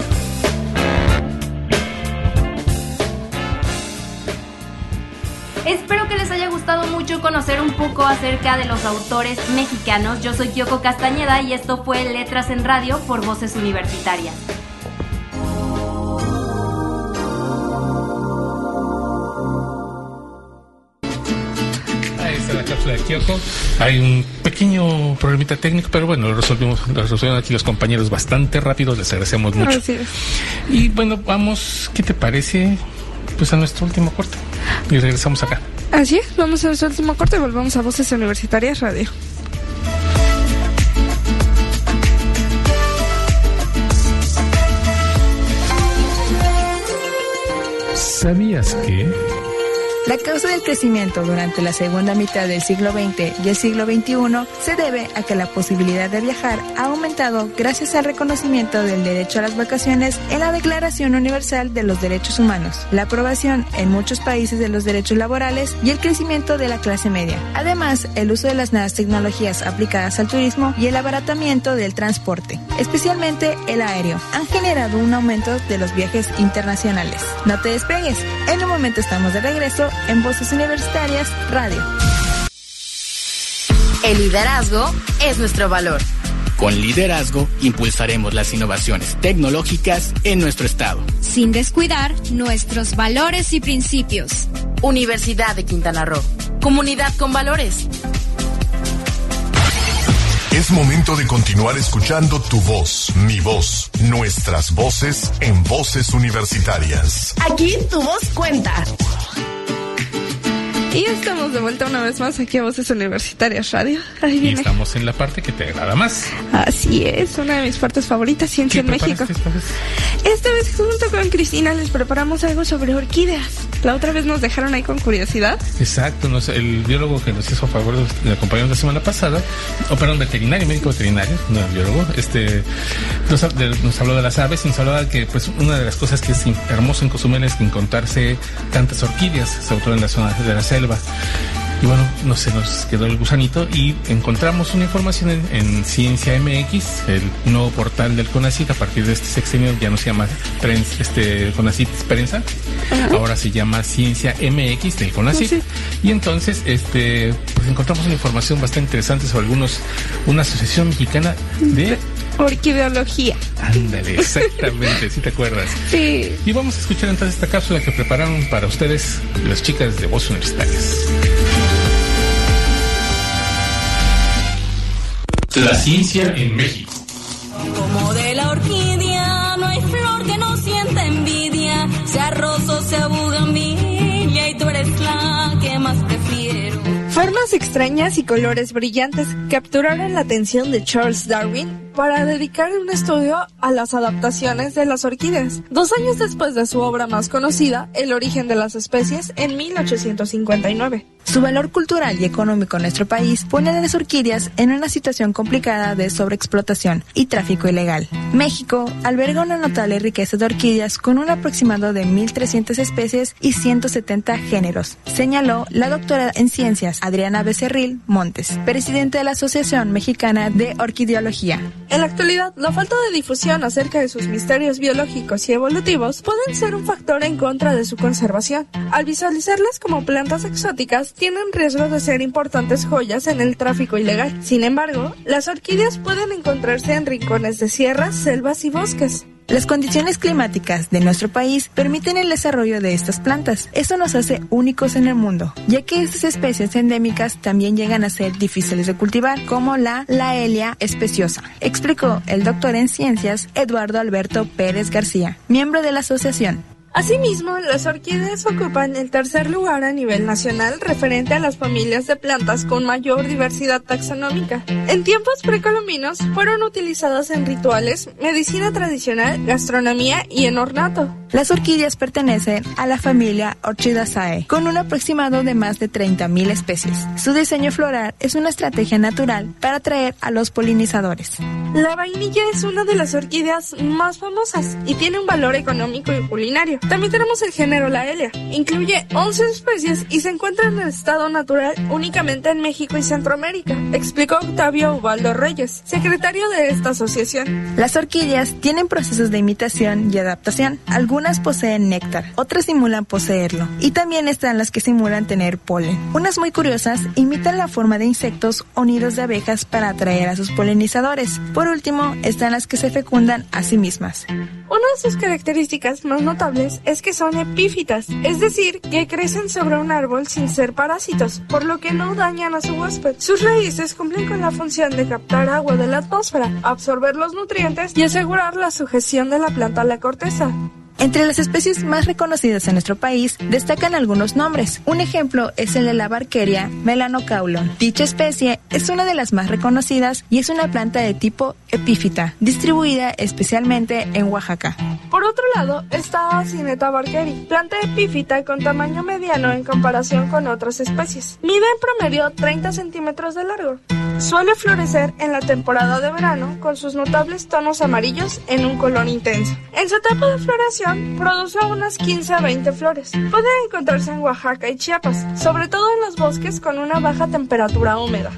S8: Espero que les haya mucho conocer un poco acerca de los autores mexicanos. Yo soy Kyoko Castañeda y esto fue Letras en Radio por Voces Universitarias.
S4: Ahí está la cápsula de Kyoko. Hay un pequeño problemita técnico, pero bueno, lo resolvimos, lo resolvieron aquí los compañeros bastante rápido. Les agradecemos mucho.
S5: Así es.
S4: Y bueno, vamos, ¿qué te parece? Pues a nuestro último corte. Y regresamos acá.
S5: Así es, vamos a nuestro último corte y volvemos a Voces Universitarias Radio.
S4: ¿Sabías que?
S1: La causa del crecimiento durante la segunda mitad del siglo XX y el siglo XXI se debe a que la posibilidad de viajar ha aumentado gracias al reconocimiento del derecho a las vacaciones en la Declaración Universal de los Derechos Humanos, la aprobación en muchos países de los derechos laborales y el crecimiento de la clase media. Además, el uso de las nuevas tecnologías aplicadas al turismo y el abaratamiento del transporte, especialmente el aéreo, han generado un aumento de los viajes internacionales. No te despegues, en un momento estamos de regreso en Voces Universitarias Radio.
S7: El liderazgo es nuestro valor.
S2: Con liderazgo impulsaremos las innovaciones tecnológicas en nuestro estado.
S8: Sin descuidar nuestros valores y principios.
S7: Universidad de Quintana Roo. Comunidad con valores.
S3: Es momento de continuar escuchando tu voz, mi voz, nuestras voces en voces universitarias.
S8: Aquí tu voz cuenta.
S5: Y estamos de vuelta una vez más aquí a Voces Universitarias Radio. Ahí
S4: Y
S5: viene.
S4: estamos en la parte que te agrada más.
S5: Así es, una de mis partes favoritas, Ciencia en
S4: ¿Qué
S5: México.
S4: preparaste esta vez?
S5: Esta vez junto con Cristina les preparamos algo sobre orquídeas. La otra vez nos dejaron ahí con curiosidad.
S4: Exacto, nos- el biólogo que nos hizo favor de, acompañarnos la semana pasada, o perdón, veterinario, médico veterinario, no biólogo, este, nos, habló de las aves y nos hablaba que pues una de las cosas que es hermoso en Cozumel es encontrarse tantas orquídeas, sobre todo en la zona de la selva. Y bueno, no se nos quedó el gusanito y encontramos una información en, en Ciencia MX, el nuevo portal del CONACYT, a partir de este sexenio ya no se llama Trends, este, CONACYT Prensa, ahora se llama Ciencia MX del CONACYT. Y entonces, este, pues encontramos una información bastante interesante sobre algunos, una asociación mexicana de
S5: Orquideología.
S4: Ándale, exactamente, si te acuerdas.
S5: Sí.
S4: Y vamos a escuchar entonces esta cápsula que prepararon para ustedes las chicas de Voz Universitarias. La ciencia en México.
S13: Como de la orquídea, no hay flor que no sienta envidia. Sea rosa, sea bugambilia, y tú eres la que más prefiero.
S5: Formas extrañas y colores brillantes capturaron la atención de Charles Darwin para dedicar un estudio a las adaptaciones de las orquídeas. Dos años después de su obra más conocida, El origen de las especies, en 1859.
S1: Su valor cultural y económico en nuestro país pone a las orquídeas en una situación complicada de sobreexplotación y tráfico ilegal. México alberga una notable riqueza de orquídeas con un aproximado de 1.300 especies y 170 géneros, señaló la doctora en ciencias Adriana Becerril Montes, presidente de la Asociación Mexicana de Orquideología.
S5: En la actualidad, la falta de difusión acerca de sus misterios biológicos y evolutivos pueden ser un factor en contra de su conservación. Al visualizarlas como plantas exóticas,
S14: tienen riesgo de ser importantes joyas en el tráfico ilegal. Sin embargo, las orquídeas pueden encontrarse en rincones de sierras, selvas y bosques.
S1: Las condiciones climáticas de nuestro país permiten el desarrollo de estas plantas. Eso nos hace únicos en el mundo, ya que estas especies endémicas también llegan a ser difíciles de cultivar, como la Laelia especiosa, explicó el doctor en ciencias Eduardo Alberto Pérez García, miembro de la asociación.
S14: Asimismo, las orquídeas ocupan el tercer lugar a nivel nacional referente a las familias de plantas con mayor diversidad taxonómica. En tiempos precolombinos fueron utilizadas en rituales, medicina tradicional, gastronomía y en ornato.
S1: Las orquídeas pertenecen a la familia Orchidaceae, con un aproximado de más de 30.000 especies. Su diseño floral es una estrategia natural para atraer a los polinizadores.
S14: La vainilla es una de las orquídeas más famosas y tiene un valor económico y culinario. También tenemos el género Laelia. Incluye 11 especies y se encuentra en el estado natural únicamente en México y Centroamérica, explicó Octavio Ubaldo Reyes, secretario de esta asociación.
S1: Las orquídeas tienen procesos de imitación y adaptación. Algunas poseen néctar, otras simulan poseerlo. Y también están las que simulan tener polen. Unas muy curiosas imitan la forma de insectos o nidos de abejas para atraer a sus polinizadores. Por último, están las que se fecundan a sí mismas.
S14: Una de sus características más notables es que son epífitas, es decir, que crecen sobre un árbol sin ser parásitos, por lo que no dañan a su huésped. Sus raíces cumplen con la función de captar agua de la atmósfera, absorber los nutrientes y asegurar la sujeción de la planta a la corteza.
S1: Entre las especies más reconocidas en nuestro país destacan algunos nombres. Un ejemplo es el de la Barqueria melanocaulon. Dicha especie es una de las más reconocidas y es una planta de tipo epífita, distribuida especialmente en Oaxaca.
S14: Por otro lado está Cineta barkeri, planta epífita con tamaño mediano en comparación con otras especies. Mide en promedio 30 centímetros de largo. Suele florecer en la temporada de verano con sus notables tonos amarillos en un color intenso. En su etapa de floración produce unas 15 a 20 flores. Puede encontrarse en Oaxaca y Chiapas, sobre todo en los bosques con una baja temperatura húmeda.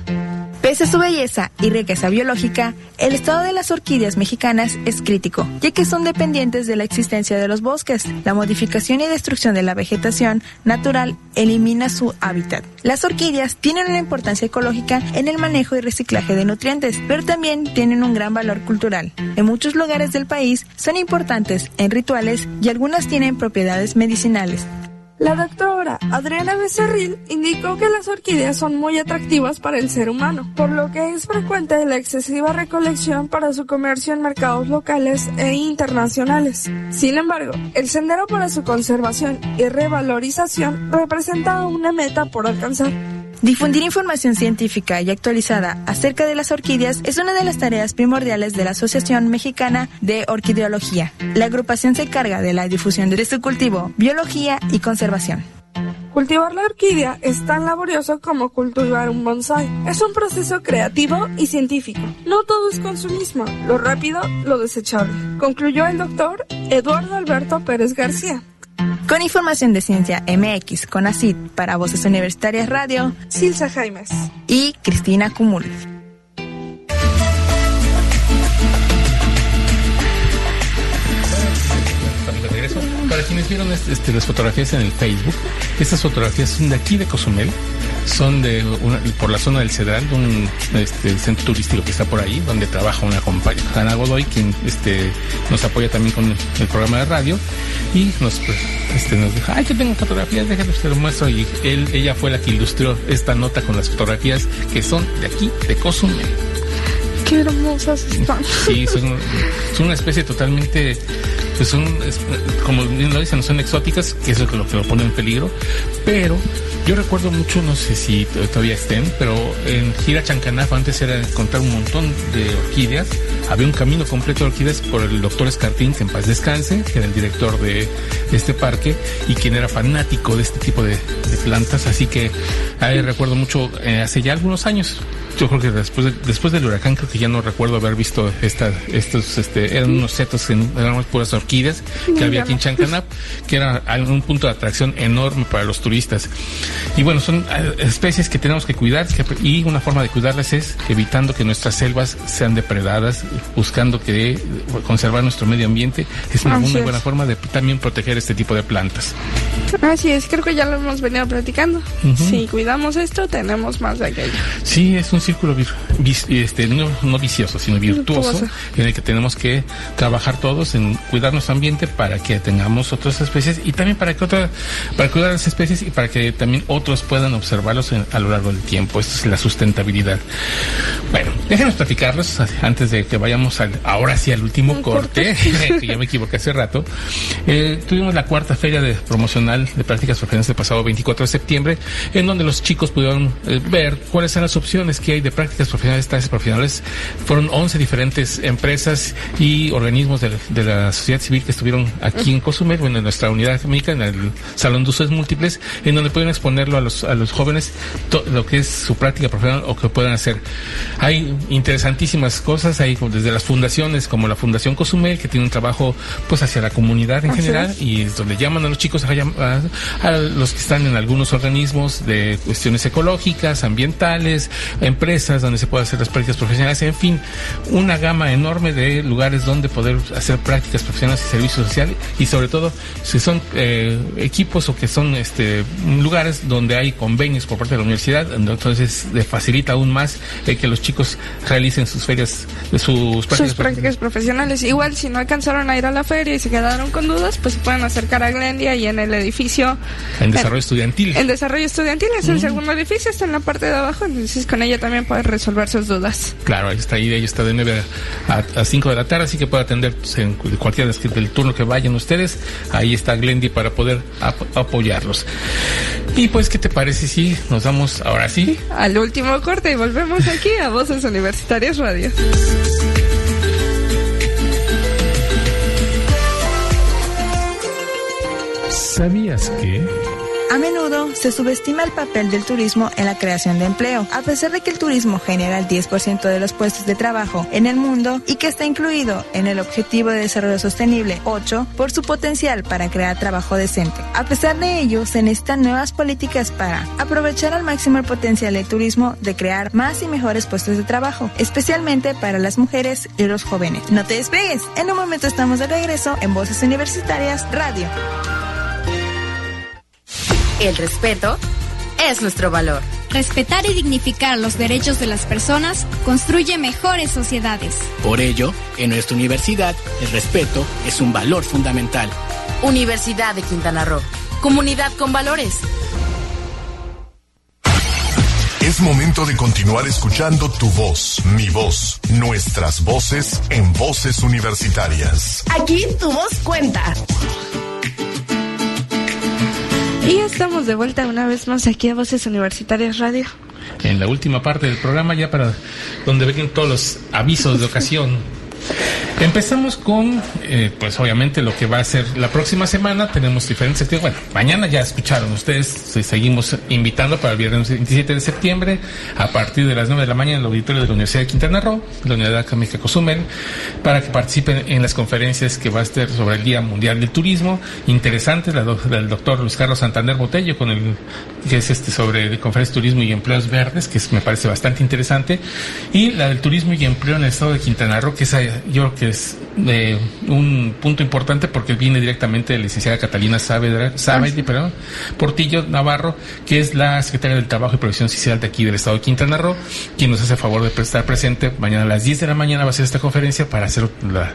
S1: Pese a su belleza y riqueza biológica, el estado de las orquídeas mexicanas es crítico, ya que son dependientes de la existencia de los bosques. La modificación y destrucción de la vegetación natural elimina su hábitat. Las orquídeas tienen una importancia ecológica en el manejo y reciclaje de nutrientes, pero también tienen un gran valor cultural. En muchos lugares del país son importantes en rituales y algunas tienen propiedades medicinales.
S14: La doctora Adriana Becerril indicó que las orquídeas son muy atractivas para el ser humano, por lo que es frecuente la excesiva recolección para su comercio en mercados locales e internacionales. Sin embargo, el sendero para su conservación y revalorización representa una meta por alcanzar.
S1: Difundir información científica y actualizada acerca de las orquídeas es una de las tareas primordiales de la Asociación Mexicana de Orquideología. La agrupación se encarga de la difusión de su cultivo, biología y conservación.
S14: Cultivar la orquídea es tan laborioso como cultivar un bonsai. Es un proceso creativo y científico. No todo es consumismo, lo rápido, lo desechable. Concluyó el doctor Eduardo Alberto Pérez García.
S1: Con información de Ciencia MX con ACID para Voces Universitarias Radio,
S14: Silsa Jaimes
S1: y Cristina Cumul.
S4: Para quienes vieron este, las fotografías en el Facebook, estas fotografías son de aquí de Cozumel, son de por la zona del Cedral, un este, centro turístico que está por ahí, donde trabaja una compañera, Ana Godoy, quien este, nos apoya también con el, programa de radio, y nos, pues, este, nos dijo, ay, que tengo fotografías, déjame te lo muestro, y él, ella fue la que ilustró esta nota con las fotografías que son de aquí, de Cozumel.
S14: Qué hermosas están.
S4: Sí, son, son una especie totalmente pues son, como bien lo dicen, son exóticas, que es lo que lo, pone en peligro, pero yo recuerdo mucho, no sé si todavía estén, pero en Gira Chancanaf antes era encontrar un montón de orquídeas. Había un camino completo de orquídeas por el doctor Escartín, que en paz descanse, que era el director de este parque y quien era fanático de este tipo de, plantas. Así que ahí recuerdo mucho, eh, hace ya algunos años, yo creo que después después del huracán creo que ya no recuerdo haber visto esta, estos, este, eran unos setos, en, eran puras orquídeas que había aquí en Chancanap, que era un punto de atracción enorme para los turistas. Y bueno, son eh, especies que tenemos que cuidar y una forma de cuidarlas es evitando que nuestras selvas sean depredadas, buscando que conservar nuestro medio ambiente es una muy buena forma de también proteger este tipo de plantas.
S5: Así es, creo que ya lo hemos venido platicando. Si cuidamos esto, tenemos más de aquello.
S4: Sí, es un círculo este, no, vicioso, sino virtuoso, en el que tenemos que trabajar todos en cuidar nuestro ambiente para que tengamos otras especies y también para que otra, para cuidar las especies y para que también otros puedan observarlos a lo largo del tiempo. Esto es la sustentabilidad. Bueno, déjenos platicarlos antes de que vayamos al, ahora sí al último corte, que ya me equivoqué hace rato. Eh, tuvimos la cuarta feria de promocional de prácticas profesionales el pasado 24 de septiembre, en donde los chicos pudieron eh, ver cuáles son las opciones que hay de prácticas profesionales, clases profesionales. Fueron 11 diferentes empresas y organismos de, la sociedad civil que estuvieron aquí en Cozumel, bueno, en nuestra unidad académica, en el Salón de Usos Múltiples, en donde pueden exponerlo a los, a los jóvenes lo que es su práctica profesional o que puedan hacer. Hay interesantísimas cosas, hay desde las fundaciones como la Fundación Cozumel, que tiene un trabajo pues hacia la comunidad en general y es donde llaman a los chicos a, a, los que están en algunos organismos de cuestiones ecológicas, ambientales, empresas donde se puede hacer las prácticas profesionales, en fin, una gama enorme de lugares donde poder hacer prácticas profesionales y servicios sociales y sobre todo si son eh, equipos o que son este lugares donde hay convenios por parte de la universidad, entonces le facilita aún más eh, que los chicos realicen sus ferias, sus
S5: prácticas, prácticas profesionales. Igual si no alcanzaron a ir a la feria y se quedaron con dudas, pues pueden acercar a Glendia y en el edificio.
S4: En desarrollo estudiantil.
S5: En desarrollo estudiantil es el segundo edificio, está en la parte de abajo, entonces con ella también pueden resolver sus dudas.
S4: Claro, ahí está, ahí está de 9 a, 5 de la tarde, así que puede atender en cualquier del turno que vayan ustedes. Ahí está Glendy para poder apoyarlos. Y pues, ¿qué te parece si nos damos ahora sí?
S5: Al último corte y volvemos aquí a Voces Universitarias Radio.
S4: ¿Sabías que...
S1: A menudo se subestima el papel del turismo en la creación de empleo, a pesar de que el turismo genera el 10% de los puestos de trabajo en el mundo y que está incluido en el Objetivo de Desarrollo Sostenible 8 por su potencial para crear trabajo decente. A pesar de ello, se necesitan nuevas políticas para aprovechar al máximo el potencial del turismo de crear más y mejores puestos de trabajo, especialmente para las mujeres y los jóvenes. No te despegues, en un momento estamos de regreso en Voces Universitarias Radio.
S7: El respeto es nuestro valor.
S15: Respetar y dignificar los derechos de las personas construye mejores sociedades.
S2: Por ello, en nuestra universidad, el respeto es un valor fundamental.
S7: Universidad de Quintana Roo. Comunidad con valores.
S3: Es momento de continuar escuchando tu voz, mi voz, nuestras voces en voces universitarias.
S7: Aquí tu voz cuenta.
S5: Y estamos de vuelta una vez más aquí a Voces Universitarias Radio.
S4: En la última parte del programa, ya para donde ven todos los avisos de ocasión. Empezamos con, eh, pues obviamente lo que va a ser la próxima semana. Tenemos diferentes actividades. Bueno, mañana ya escucharon ustedes. Seguimos invitando para el viernes 27 de septiembre a partir de las 9 de la mañana en el auditorio de la Universidad de Quintana Roo, la Unidad Académica Cozumel, para que participen en las conferencias que va a ser sobre el Día Mundial del Turismo. Interesante, la, del doctor Luis Carlos Santander Botello, con el que es este sobre conferencias turismo y empleos verdes, que me parece bastante interesante. Y la del turismo y empleo en el estado de Quintana Roo, que es, yo creo que es eh, un punto importante porque viene directamente de la licenciada Catalina Saavedra, ah, Portillo Navarro, que es la secretaria del Trabajo y Previsión Social de aquí del Estado de Quintana Roo, quien nos hace favor de estar presente. Mañana a las 10 de la mañana va a ser esta conferencia para hacer la,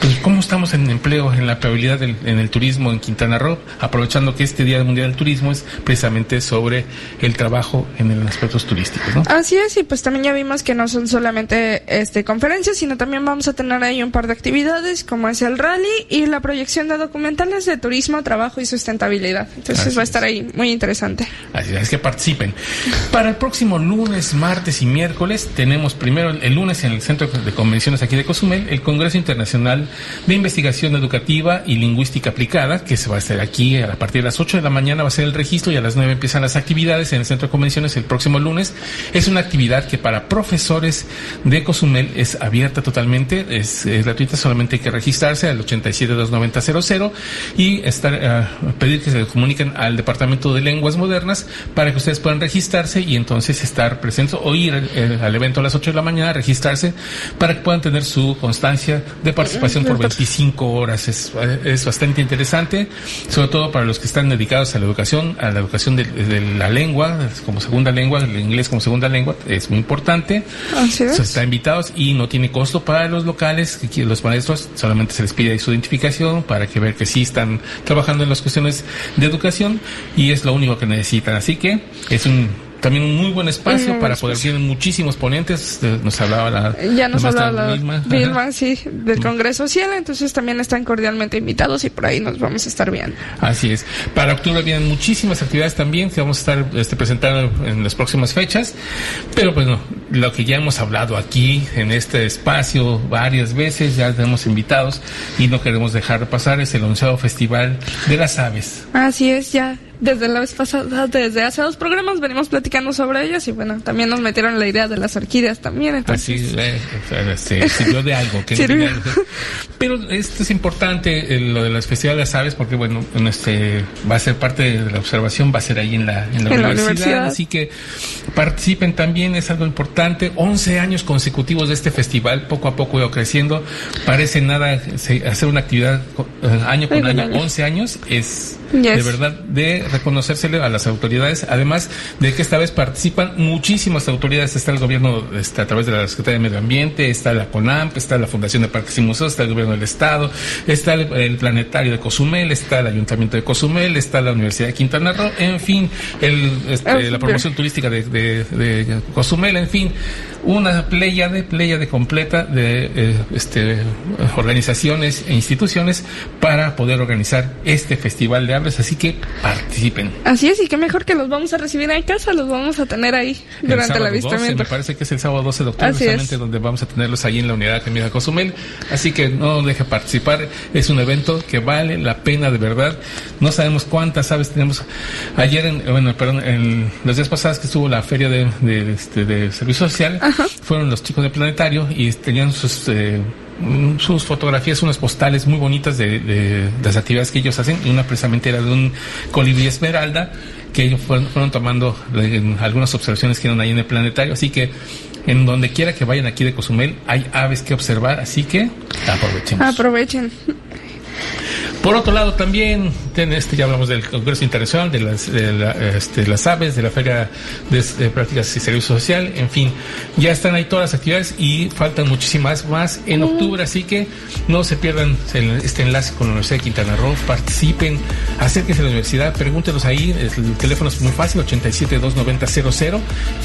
S4: pues, cómo estamos en empleo, en la aplicabilidad en el turismo en Quintana Roo, aprovechando que este Día Mundial del Turismo es precisamente sobre el trabajo en el aspectos turísticos.
S5: Así es, y pues también ya vimos que no son solamente este conferencias, sino también vamos a tener ahí un par de actividades actividades como es el rally y la proyección de documentales de turismo, trabajo y sustentabilidad. Entonces va a estar ahí muy interesante.
S4: Así es que participen. Para el próximo lunes, martes y miércoles tenemos primero el lunes en el Centro de Convenciones aquí de Cozumel el Congreso Internacional de Investigación Educativa y Lingüística Aplicada, que se va a hacer aquí a partir de las 8 de la mañana va a ser el registro y a las 9 empiezan las actividades en el Centro de Convenciones el próximo lunes. Es una actividad que para profesores de Cozumel es abierta totalmente, es, gratuita, solamente hay que registrarse al 872900 y estar, eh, pedir que se comuniquen al Departamento de Lenguas Modernas para que ustedes puedan registrarse y entonces estar presentes o ir eh, al evento a las 8 de la mañana, registrarse para que puedan tener su constancia de participación por 25 horas. Es, es bastante interesante, sobre todo para los que están dedicados a la educación, a la educación de, la lengua como segunda lengua, el inglés como segunda lengua, es muy importante.
S5: Así es.
S4: Están invitados y no tiene costo para los locales, los maestros, solamente se les pide su identificación para que ver que sí están trabajando en las cuestiones de educación y es lo único que necesitan. Así que es un también un muy buen espacio para poder tener muchísimos ponentes. Eh, nos hablaba la.
S5: Ya nos hablaba la Vilma, sí, del Congreso Cielo. Entonces también están cordialmente invitados y por ahí nos vamos a estar viendo.
S4: Así es. Para octubre vienen muchísimas actividades también que vamos a estar este, presentando en las próximas fechas. Pero bueno, lo que ya hemos hablado aquí en este espacio varias veces, ya tenemos invitados y no queremos dejar pasar, es el onceavo Festival de las Aves.
S5: Así es, ya desde la vez pasada, desde hace dos programas venimos platicando sobre ellas y bueno, también nos metieron la idea de las orquídeas también.
S4: Así, eh, sirvió de algo. Que pero esto es importante, lo de la especialidad de las aves, porque bueno, este va a ser parte de la observación, va a ser ahí en la, en la, universidad, así que participen también, es algo importante. 11 años consecutivos de este festival, poco a poco ido creciendo, parece nada hacer una actividad eh, año con año, 11 años es de verdad de reconocérsele a las autoridades, además de que esta vez participan muchísimas autoridades, está el gobierno está a través de la Secretaría de Medio Ambiente, está la CONAMP, está la Fundación de Parques y Museos, está el gobierno del Estado, está el, Planetario de Cozumel, está el Ayuntamiento de Cozumel, está la Universidad de Quintana Roo, en fin, el, este, la promoción turística de, de, Cozumel, en fin, una playa de playa de completa de eh, este, organizaciones e instituciones para poder organizar este festival de así que participen.
S5: Así es, y qué mejor que los vamos a recibir en casa, los vamos a tener ahí durante la avistamiento.
S4: me parece que es el sábado 12 de octubre, precisamente donde vamos a tenerlos ahí en la unidad académica de Cozumel, así que no deje participar, es un evento que vale la pena de verdad. No sabemos cuántas aves tenemos. Ayer, en, bueno, perdón, en los días pasados que estuvo la feria de, de, este, de servicio social, fueron los chicos del planetario y tenían sus eh, sus fotografías, unas postales muy bonitas de, las actividades que ellos hacen, y una precisamente era de un colibrí esmeralda, que ellos fueron, tomando algunas observaciones que eran ahí en el planetario, así que en donde quiera que vayan aquí de Cozumel hay aves que observar, así que aprovechemos.
S5: Aprovechen.
S4: Por otro lado, también este, ya hablamos del Congreso Internacional, de las, este, las aves, de la Feria de, Prácticas y Servicio Social, en fin, ya están ahí todas las actividades y faltan muchísimas más en octubre, así que no se pierdan este enlace con la Universidad de Quintana Roo, participen, acérquense a la universidad, pregúntenos ahí, el teléfono es muy fácil, 872900,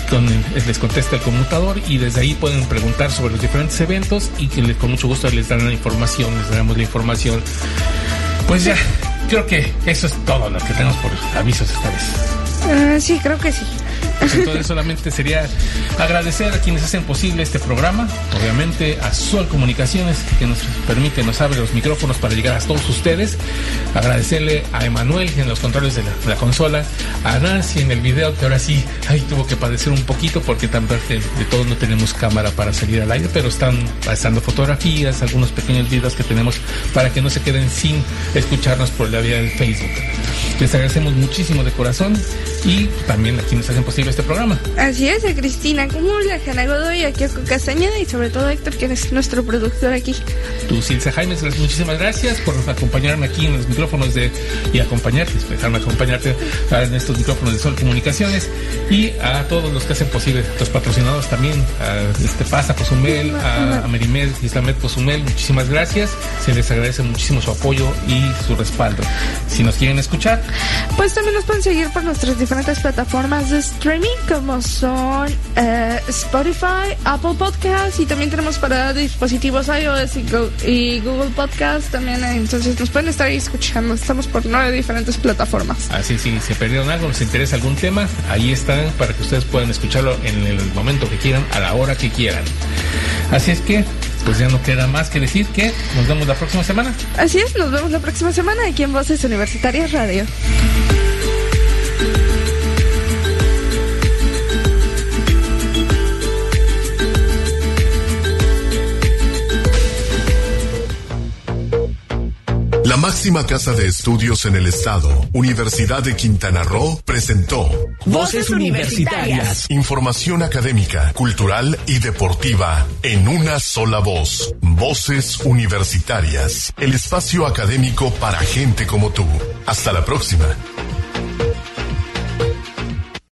S4: con, les contesta el conmutador y desde ahí pueden preguntar sobre los diferentes eventos y que con mucho gusto les darán la información, les daremos la información pues ya, creo que eso es todo lo que tenemos por avisos esta vez.
S5: Ah, sí, creo que sí.
S4: Pues entonces solamente sería agradecer a quienes hacen posible este programa, obviamente a Sol Comunicaciones que nos permite, nos abre los micrófonos para llegar a todos ustedes, agradecerle a Emanuel en los controles de la, consola, a Nancy en el video que ahora sí, ahí tuvo que padecer un poquito porque también de, de todos no tenemos cámara para salir al aire, pero están pasando fotografías, algunos pequeños videos que tenemos para que no se queden sin escucharnos por la vía del Facebook. Les agradecemos muchísimo de corazón y también a quienes hacen posible este programa.
S5: Así es, a Cristina Cumul, a Jana Godoy, a Kyoko Castañeda y sobre todo a Héctor, que es nuestro productor aquí.
S4: Tú, Silsa Jaime, muchísimas gracias por acompañarme aquí en los micrófonos de y acompañarte, dejarme acompañarte en estos micrófonos de Sol Comunicaciones y a todos los que hacen posible, los patrocinadores también, a este Pasa Cozumel, a, a Merimed Islamet Cozumel, muchísimas gracias. Se les agradece muchísimo su apoyo y su respaldo. Si nos quieren escuchar,
S5: pues también nos pueden seguir por nuestras diferentes plataformas de streaming streaming como son eh, Spotify, Apple Podcasts y también tenemos para dispositivos iOS y Google, Podcasts también. Entonces nos pueden estar ahí escuchando. Estamos por nueve diferentes plataformas.
S4: Así, sí, si perdieron algo, les interesa algún tema, ahí están para que ustedes puedan escucharlo en el momento que quieran, a la hora que quieran. Así es que pues ya no queda más que decir que nos vemos la próxima semana.
S5: Así es, nos vemos la próxima semana aquí en Voces Universitarias Radio.
S3: La máxima casa de estudios en el estado, Universidad de Quintana Roo, presentó
S2: Voces Universitarias.
S3: Información académica, cultural y deportiva en una sola voz. Voces Universitarias. El espacio académico para gente como tú. Hasta la próxima.